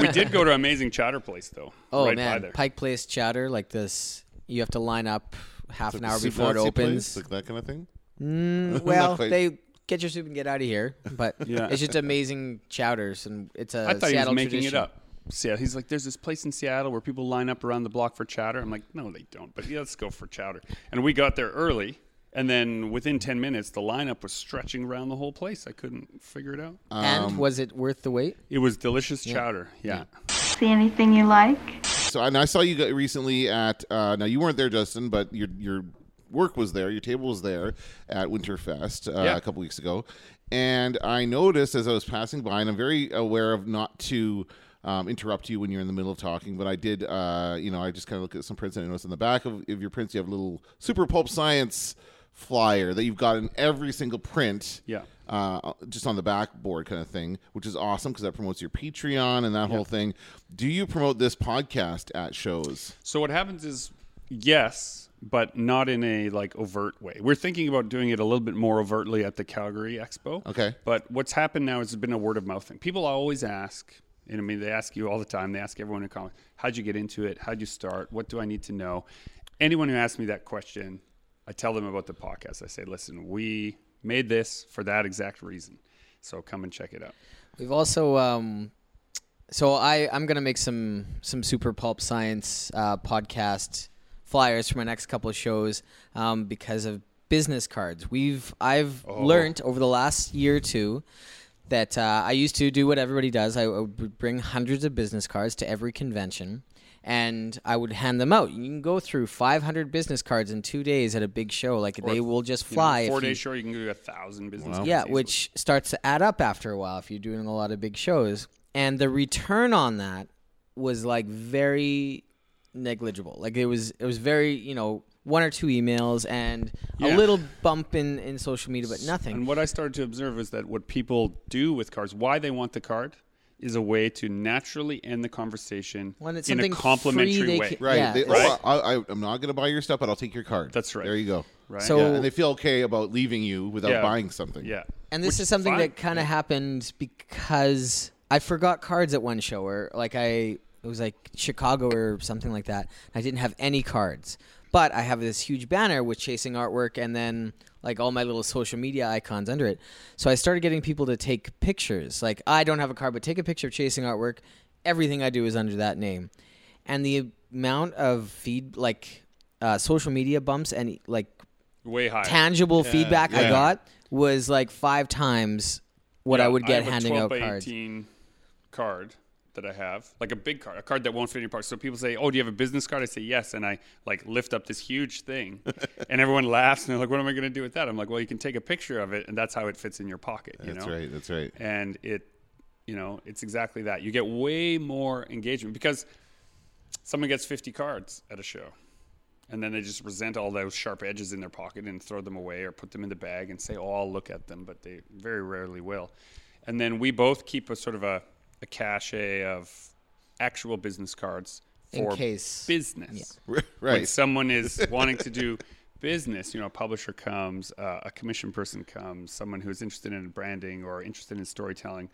we did go to amazing chowder place though Oh right by man, there Pike Place chowder like this. You have to line up half an Like a hour super before it opens. place, like that kind of thing. Mm, well, they get your soup and get out of here. But Yeah. it's just amazing chowders, and it's a I thought Seattle he was making tradition. it up. Seattle. He's like, there's this place in Seattle where people line up around the block for chowder. I'm like, no, they don't. But yeah, let's go for chowder. And we got there early, and then within 10 minutes, the lineup was stretching around the whole place. I couldn't figure it out. Um, And was it worth the wait? It was delicious chowder. Yeah. See anything you like? So and I saw you got recently at uh, now you weren't there, Justin, but your your work was there, your table was there at Winterfest uh, Yeah. a couple weeks ago, and I noticed as I was passing by, and I'm very aware of not to. Um, interrupt you when you're in the middle of talking, but I did. Uh, you know, I just kind of look at some prints and I noticed in the back of, of your prints you have a little Super Pulp Science flyer that you've got in every single print. Yeah. uh, just on the backboard kind of thing, which is awesome because that promotes your Patreon and that whole thing. Do you promote this podcast at shows? So what happens is, yes, but not in a like overt way. We're thinking about doing it a little bit more overtly at the Calgary Expo. Okay. But what's happened now is it's been a word of mouth thing. People always ask, and I mean they ask you all the time. They ask everyone in comment, "How'd you get into it? How'd you start? What do I need to know?" Anyone who asks me that question, I tell them about the podcast. I say, "Listen, we made this for that exact reason. So come and check it out." We've also um, so I I'm gonna make some some super pulp science uh, podcast flyers for my next couple of shows um, because of business cards. We've I've learned over the last year or two that uh, I used to do what everybody does. I would bring hundreds of business cards to every convention. And I would hand them out. You can go through 500 business cards in two days at a big show. Like they will just You know, fly. four you- days show, you can do a thousand business. yeah, cards easily. which starts to add up after a while if you're doing a lot of big shows. And the return on that was like very negligible. Like it was it was very, you know, one or two emails and Yeah. a little bump in in social media but nothing. And what I started to observe is that what people do with cards, why they want the card, is a way to naturally end the conversation When it's in a something complimentary way. can- Right. Yeah, They, it's- oh, I, I, I'm not going to buy your stuff, but I'll take your card. That's right. There you go. Right. So- Yeah, and they feel okay about leaving you without Yeah. buying something. yeah. And this Which is something fine. that kind of happened because I forgot cards at one show, or like I it was like Chicago or something like that. I didn't have any cards, But I have this huge banner with chasing artwork and then like all my little social media icons under it. So I started getting people to take pictures. Like I don't have a card, but take a picture of chasing artwork. Everything I do is under that name. And the amount of feed like uh, social media bumps and like Way higher. tangible feedback I got was like five times what I would get have handing 12 out cards. 18 card that I have, like a big card, a card that won't fit in your pocket. So people say, "Oh, do you have a business card?" I say, "Yes," and I like lift up this huge thing, and everyone laughs and they're like, "What am I going to do with that?" I'm like, "Well, you can take a picture of it, and that's how it fits in your pocket." You That's know? right. That's right. and it you know it's exactly that you get way more engagement because someone gets 50 cards at a show and then they just resent all those sharp edges in their pocket and throw them away or put them in the bag and say oh i'll look at them but they very rarely will and then we both keep a sort of a, a cache of actual business cards In for case- business Right. when someone is wanting to do business, you know, a publisher comes, uh, a commission person comes, someone who's interested in branding or interested in storytelling,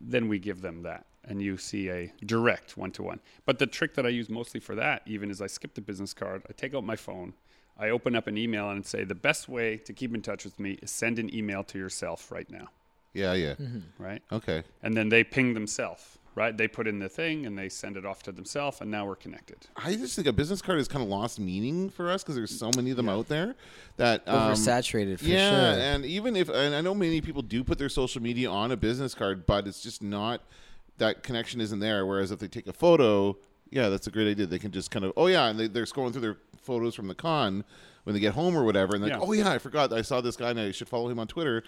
then we give them that. And you see a direct one to one. But the trick that I use mostly for that, even is I skip the business card, I take out my phone, I open up an email and say, the best way to keep in touch with me is send an email to yourself right now, Yeah, yeah. right? Okay. And then they ping themselves, right? They put in the thing and they send it off to themselves, and now we're connected. I just think a business card has kind of lost meaning for us because there's so many of them out there that um, Oversaturated for yeah, sure. and even if and I know many people do put their social media on a business card, but it's just not that connection isn't there. Whereas if they take a photo, yeah, that's a great idea. They can just kind of oh yeah, and they, they're scrolling through their photos from the con when they get home or whatever, and they're like, oh yeah, I forgot I saw this guy and I should follow him on Twitter,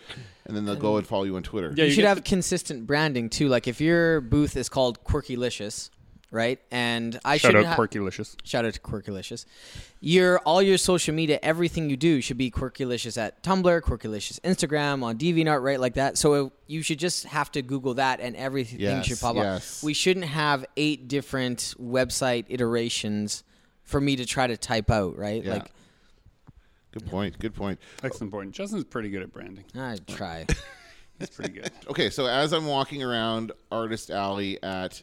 and then they'll go and follow you on Twitter. Yeah, you, you should have the- consistent branding too. Like if your booth is called Quirkylicious, right? And I Shout should out Quirkylicious. Shout out to Quirkylicious. Your all your social media, everything you do should be Quirkylicious at Tumblr, Quirkylicious Instagram, on DeviantArt, right? Like that. So uh, you should just have to Google that, and everything Yes, should pop yes. up. We shouldn't have eight different website iterations for me to try to type out, right? Yeah. Like Good point. Good point. Excellent point. Justin's pretty good at branding. I try. He's pretty good. Okay, so as I'm walking around Artist Alley at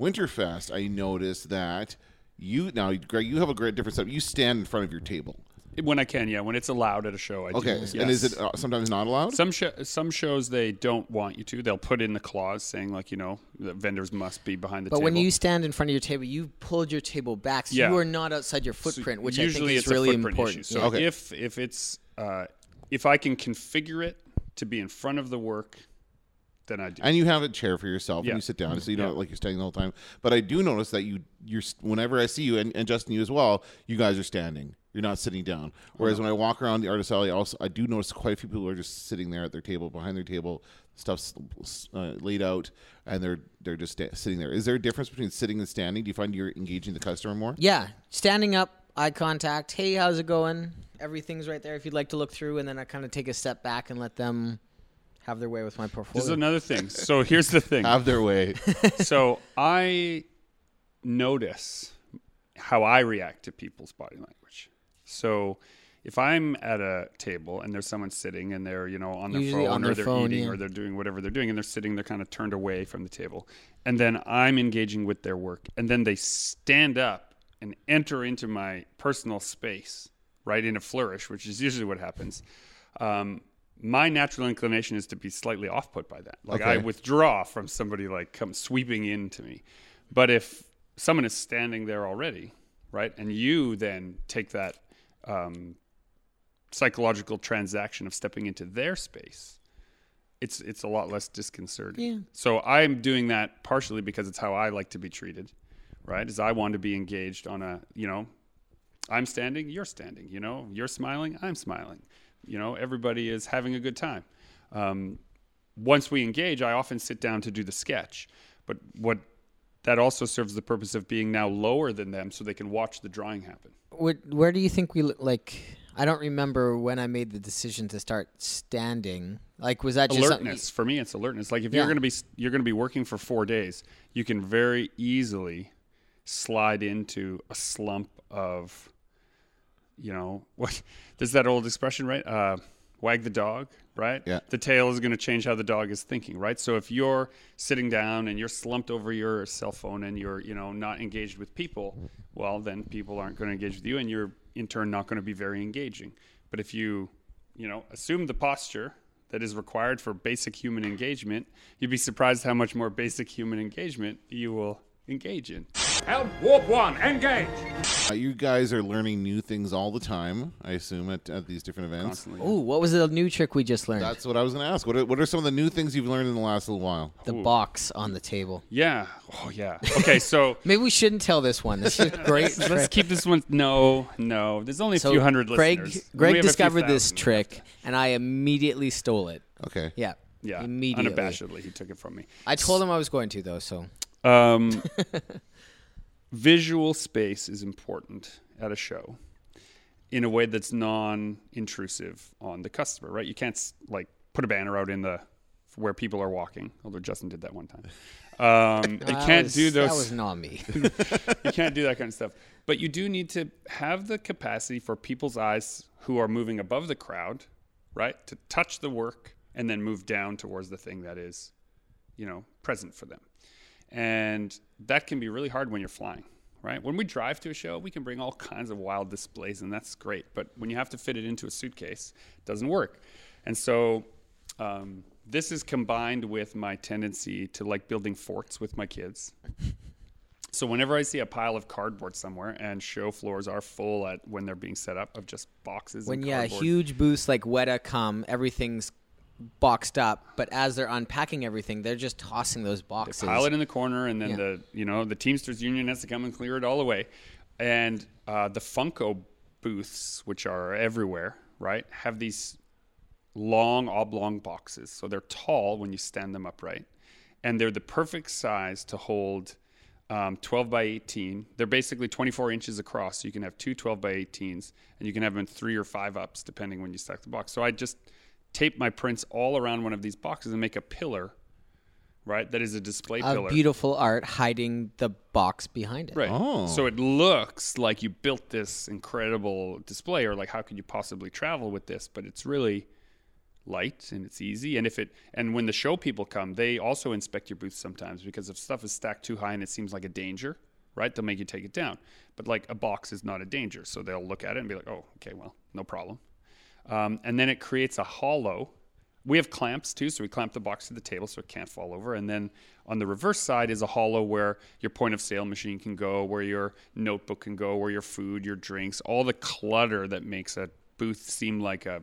Winterfest, I notice that you now, Greg, you have a great different setup. You stand in front of your table. When I can, yeah. When it's allowed at a show, I Okay, do. and yes. is it uh, sometimes not allowed? Some sh- some shows they don't want you to. They'll put in the clause saying like you know that vendors must be behind the table. But table. when you stand in front of your table, you pulled your table back, so Yeah. you are not outside your So footprint, which usually I think is it's really a footprint important. Issue. So Yeah. Okay. if if it's uh, if I can configure it to be in front of the work, then I do. and you have a chair for yourself Yeah. and you sit down, so you don't like you're standing the whole time. But I do notice that you, you're whenever I see you, and, and Justin, you as well, you guys are standing. You're not sitting down. Whereas when I walk around the artist alley, also I do notice quite a few people are just sitting there at their table, behind their table, stuff's uh, laid out, and they're they're just sta- sitting there. Is there a difference between sitting and standing? Do you find you're engaging the customer more? Yeah, standing up, eye contact. Hey, how's it going? Everything's right there if you'd like to look through, and then I kind of take a step back and let them have their way with my portfolio. this is another thing. So here's the thing. Have their way. so I notice how I react to people's body language. So if I'm at a table and there's someone sitting and they're, you know, on their Usually phone on or they're phone, eating yeah. or they're doing whatever they're doing and they're sitting, they're kind of turned away from the table. And then I'm engaging with their work. And then they stand up and enter into my personal space, right, in a flourish, which is usually what happens. Um, my natural inclination is to be slightly off put by that. Like I withdraw from somebody like come sweeping into me. But if someone is standing there already, right, and you then take that um, psychological transaction of stepping into their space, it's it's a lot less disconcerting. Yeah. So I'm doing that partially because it's how I like to be treated, right? Is I want to be engaged on a you know, I'm standing, you're standing. You know, you're smiling, I'm smiling. You know, everybody is having a good time. Um, once we engage, I often sit down to do the sketch. But what that also serves the purpose of being now lower than them so they can watch the drawing happen. What, where do you think we like? I don't remember when I made the decision to start standing. Like, was that just alertness for me it's alertness like if Yeah. you're going to be you're going to be working for 4 days you can very easily slide into a slump of you know what there's that old expression right uh wag the dog, right? Yeah. The tail is going to change how the dog is thinking, right? So if you're sitting down and you're slumped over your cell phone and you're, you know, not engaged with people, well, then people aren't going to engage with you and you're in turn not going to be very engaging. But if you, you know, assume the posture that is required for basic human engagement, you'd be surprised how much more basic human engagement you will engage in. Help Warp 1, engage! Uh, you guys are learning new things all the time, I assume, at, at these different events. Ooh, what was the new trick we just learned? That's what I was going to ask. What are, what are some of the new things you've learned in the last little while? the box on the table. Yeah. Oh, yeah. Okay, so Maybe we shouldn't tell this one. This is great. let's trick. keep this one. No, no. There's only a So few hundred Greg, listeners. Greg have a few discovered this trick, and I immediately stole it. Okay. Yeah. Yeah, Immediately. unabashedly, he took it from me. I told him I was going to though, so Um, visual space is important at a show in a way that's non-intrusive on the customer, right? You can't like put a banner out in the where people are walking, although Justin did that one time. Um, you can't was- do those. That was not me. you can't do that kind of stuff. But you do need to have the capacity for people's eyes who are moving above the crowd, right, to touch the work and then move down towards the thing that is, you know, present for them. And that can be really hard when you're flying, right? When we drive to a show, we can bring all kinds of wild displays, and that's great. But when you have to fit it into a suitcase, it doesn't work. And so um, this is combined with my tendency to like building forts with my kids. So whenever I see a pile of cardboard somewhere, and show floors are full at when they're being set up of just boxes. when and yeah, huge booths like Weta come, everything's boxed up, but as they're unpacking everything, they're just tossing those boxes. pile it in the corner, and then Yeah. the you know the Teamsters Union has to come and clear it all away. And uh, the Funko booths, which are everywhere, right, have these long oblong boxes. So they're tall when you stand them upright, and they're the perfect size to hold um, 12 by 18. They're basically 24 inches across, so you can have two 12 by 18s, and you can have them in three or five ups depending when you stack the box. So I just tape my prints all around one of these boxes and make a pillar right? That is a display of pillar. beautiful art hiding the box behind it. Right. Oh. So it looks like you built this incredible display, or like how could you possibly travel with this? But it's really light and it's easy. And if it and when the show people come, they also inspect your booth sometimes because if stuff is stacked too high and it seems like a danger, right? They'll make you take it down. But like a box is not a danger, so they'll look at it and be like, "Oh, okay, well, no problem." Um, and then it creates a hollow. We have clamps too, so we clamp the box to the table so it can't fall over. And then on the reverse side is a hollow where your point of sale machine can go, where your notebook can go, where your food, your drinks, all the clutter that makes a booth seem like a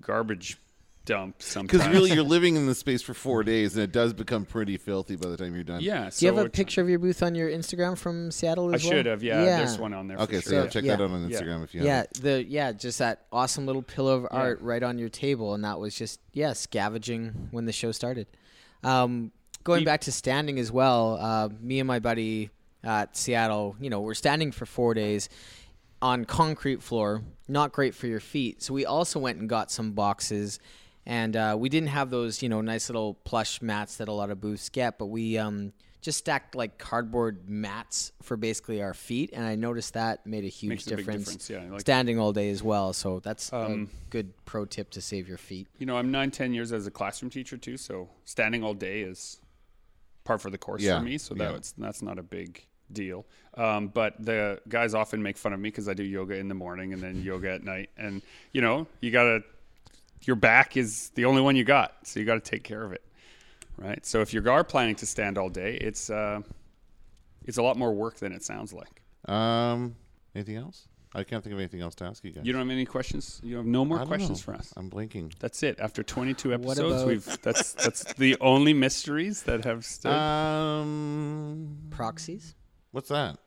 garbage dump sometimes. Because really, you're living in the space for four days, and it does become pretty filthy by the time you're done. yeah. Do you have a picture of your booth on your Instagram from Seattle I as well? should have. Yeah, there's one on there. Okay, for so yeah, check Yeah. that out on Yeah. Instagram if you Yeah, have. the yeah, just that awesome little pillow of art right on your table, and that was just yeah, scavenging when the show started. Um, going You- back to standing as well, uh, me and my buddy at Seattle, you know, we're standing for four days on concrete floor, not great for your feet. So we also went and got some boxes, and uh, we didn't have those, you know, nice little plush mats that a lot of booths get, but we um, just stacked like cardboard mats for basically our feet, and I noticed that made a huge Makes a big difference. difference, yeah, like standing all day as well. So that's Um, a good pro tip to save your feet. You know, I'm nine, ten years as a classroom teacher too, so standing all day is par for the course Yeah, for me. So yeah. that's that's not a big deal. Um, but the guys often make fun of me because I do yoga in the morning and then yoga at night, and you know, you gotta your back is the only one you got, so you got to take care of it, right? So if you are planning to stand all day, it's uh, it's a lot more work than it sounds like. Um, anything else? I can't think of anything else to ask you guys. You don't have any questions? You have no more questions know. for us? I'm blinking. That's it. After 22 episodes, about- we've that's that's the only mysteries that have stood. Um, Proxies. what's that?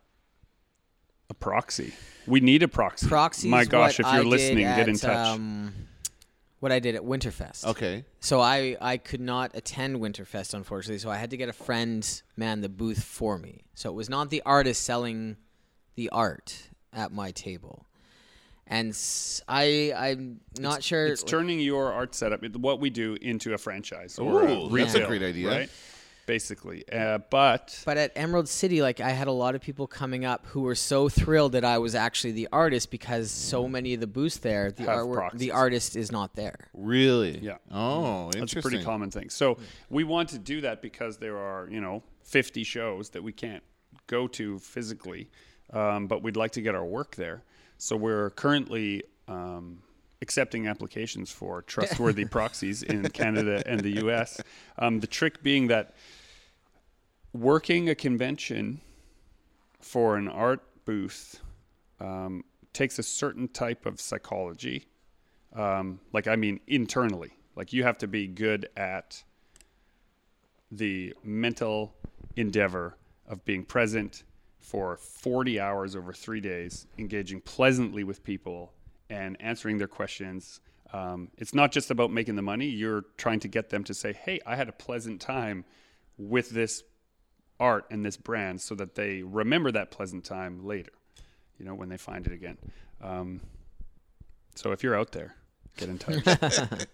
a proxy. We need a proxy. Proxies. My gosh, if you're I did listening, get in at, touch. Um, what I did at Winterfest. Okay. So I, I could not attend Winterfest unfortunately, so I had to get a friend man the booth for me. So it was not the artist selling the art at my table, and s- I I'm not sure. it's turning your art setup, what we do, into a franchise or a Ooh, that's a retail, great idea. Right? Basically. Uh, but But at Emerald City, like I had a lot of people coming up who were so thrilled that I was actually the artist because so many of the booths there, the artwork, proxies. the artist is not there. Really? Yeah. Oh, That's a pretty common thing. So we want to do that because there are, you know, 50 shows that we can't go to physically, um, but we'd like to get our work there. So we're currently um, accepting applications for trustworthy proxies in Canada and the US. Um, the trick being that working a convention for an art booth um, takes a certain type of psychology. Um, like, I mean, internally. Like, you have to be good at the mental endeavor of being present for 40 hours over three days, engaging pleasantly with people and answering their questions. Um, it's not just about making the money. You're trying to get them to say, hey, I had a pleasant time with this art and this brand so that they remember that pleasant time later, you know, when they find it again. Um, so if you're out there, get in touch.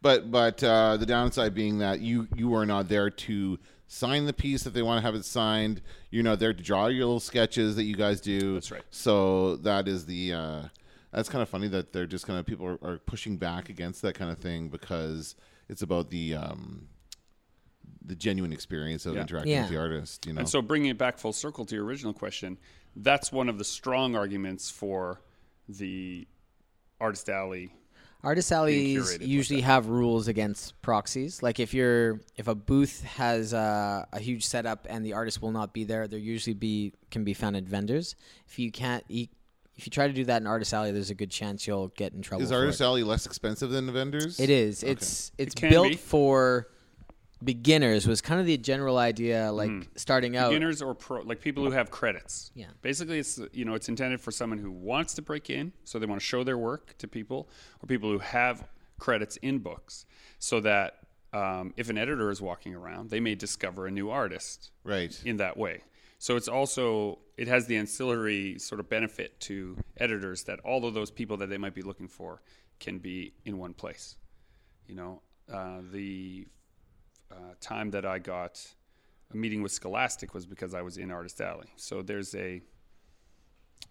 But but uh, the downside being that you you are not there to sign the piece if they want to have it signed. You're not there to draw your little sketches that you guys do. That's right. So that is the uh, that's kind of funny that they're just kind of people are, are pushing back against that kind of thing because it's about the um, the genuine experience of Yeah. interacting Yeah. with the artist. You know. And so, bringing it back full circle to your original question, that's one of the strong arguments for the Artist Alley. Artist Being alleys curated like usually have rules against proxies. Like if you're if a booth has uh, a huge setup and the artist will not be there, there usually be can be found at vendors. If you can't, you, if you try to do that in artist alley, there's a good chance you'll get in trouble. is for Artist it. Alley less expensive than the vendors? It is. Okay. It's it's can built be. for beginners. Was kind of the general idea, like starting out. Beginners or pro, like people who have credits. Yeah. Basically, it's you know it's intended for someone who wants to break in, so they want to show their work to people, or people who have credits in books, so that um, if an editor is walking around, they may discover a new artist. Right. in that way. So it's also it has the ancillary sort of benefit to editors that all of those people that they might be looking for can be in one place. You know, uh, the uh, time that I got a meeting with Scholastic was because I was in Artist Alley. So there's a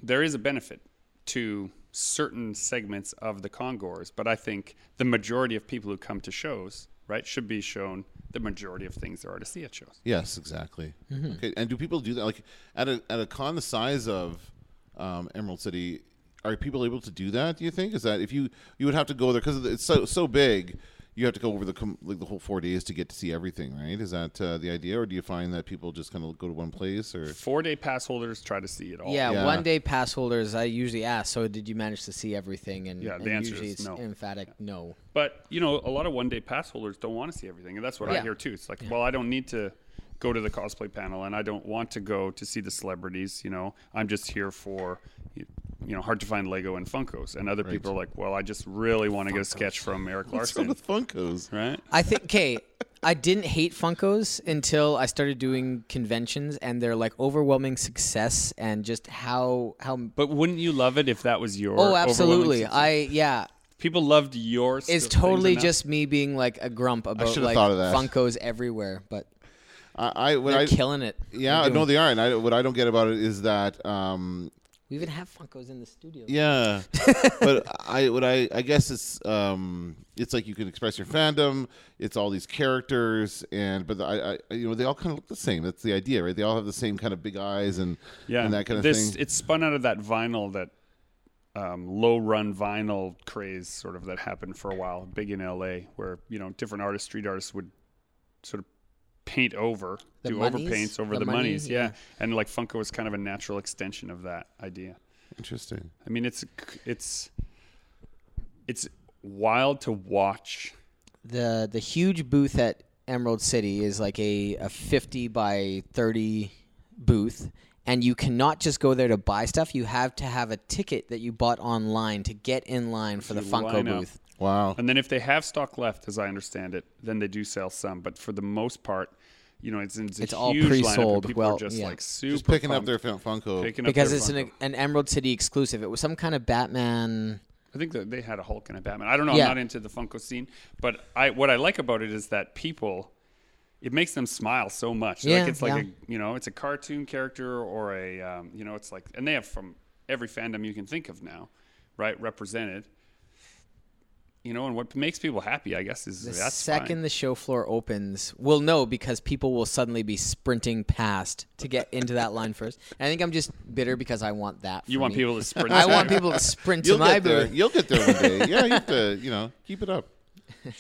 there is a benefit to certain segments of the Congors, but I think the majority of people who come to shows, right, should be shown the majority of things there are to see at shows. Yes, exactly. Mm-hmm. Okay, and do people do that? Like at a at a con the size of um, Emerald City, are people able to do that? Do you think is that if you you would have to go there because it's so so big, you have to go over the com- like the whole four days to get to see everything, right? Is that uh, the idea, or do you find that people just kind of go to one place, or Four day pass holders try to see it all. yeah, Yeah. one day pass holders. I usually ask. So did you manage to see everything? And, Yeah, the and answer usually is it's no. emphatic no. But you know, a lot of one day pass holders don't want to see everything, and that's what I hear too. It's like, well, I don't need to go to the cosplay panel, and I don't want to go to see the celebrities. You know, I'm just here for you know hard to find Lego and Funkos, and other people are like, well, I just really want to get a sketch from Erik what's wrong Larsen, with Funkos? right? I think okay. I didn't hate Funkos until I started doing conventions and their like overwhelming success and just how how But wouldn't you love it if that was your? oh absolutely? I yeah people loved your. it's totally just me being like a grump about should've like thought of that. Funkos everywhere but I, I what they're I killing it. yeah They're no doing- they are, and I, what I don't get about it is that um, we even have Funkos in the studio. Yeah, but I what I I guess it's um it's like you can express your fandom. It's all these characters, and but I, I you know they all kind of look the same. That's the idea, right? They all have the same kind of big eyes and yeah, and that kind of this, thing. It's spun out of that vinyl that um, low run vinyl craze sort of that happened for a while, big in LA, where you know different artists, street artists would sort of paint over, The do Munnys? overpaints over The the, Munny, Munnys, yeah. yeah. and like Funko was kind of a natural extension of that idea. Interesting. I mean, it's it's it's wild to watch. The the huge booth at Emerald City is like a, a 50 by 30 booth and you cannot just go there to buy stuff. You have to have a ticket that you bought online to get in line for the You Funko line up. booth. Wow. And then if they have stock left, as I understand it, then they do sell some. But for the most part, you know, it's it's, a It's all huge pre-sold. People Well, are just yeah. like super Just picking up their Fun- Funko. picking up Because their it's Funko. an, an Emerald City exclusive. It was some kind of Batman. I think that they had a Hulk and a Batman. I don't know. Yeah. I'm not into the Funko scene, but I what I like about it is that people it makes them smile so much. Yeah, like it's like yeah. a you know, it's a cartoon character or a um, you know, it's like and they have from every fandom you can think of now, right? Represented. You know, and what makes people happy, I guess, is The that's second fine. the show floor opens, we'll know because people will suddenly be sprinting past to get into that line first. And I think I'm just bitter because I want that. You want me. people to sprint I want people to sprint to You'll my get there. booth. You'll get there one day. Yeah, you have to, you know, keep it up.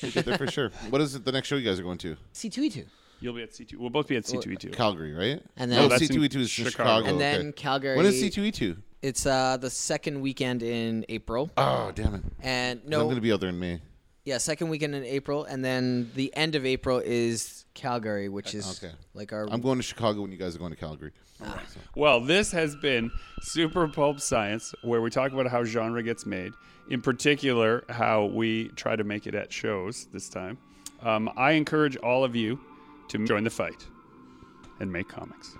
You'll get there for sure. What is it? The next show you guys are going to? C2E2. You'll be at C two. We'll both be at C two E two. Calgary, right? And no, then- that's in C2E2 is Chicago. Chicago. And then okay. Calgary. When is C2E2? It's uh, the second weekend in April. Oh, damn it. And no, I'm going to be out there in May. yeah, second weekend in April, and then the end of April is Calgary, which is Okay. like our. I'm going to Chicago when you guys are going to Calgary. Well, this has been Super Pulp Science, where we talk about how genre gets made. In particular, how we try to make it at shows this time. Um, I encourage all of you to join the fight and make comics.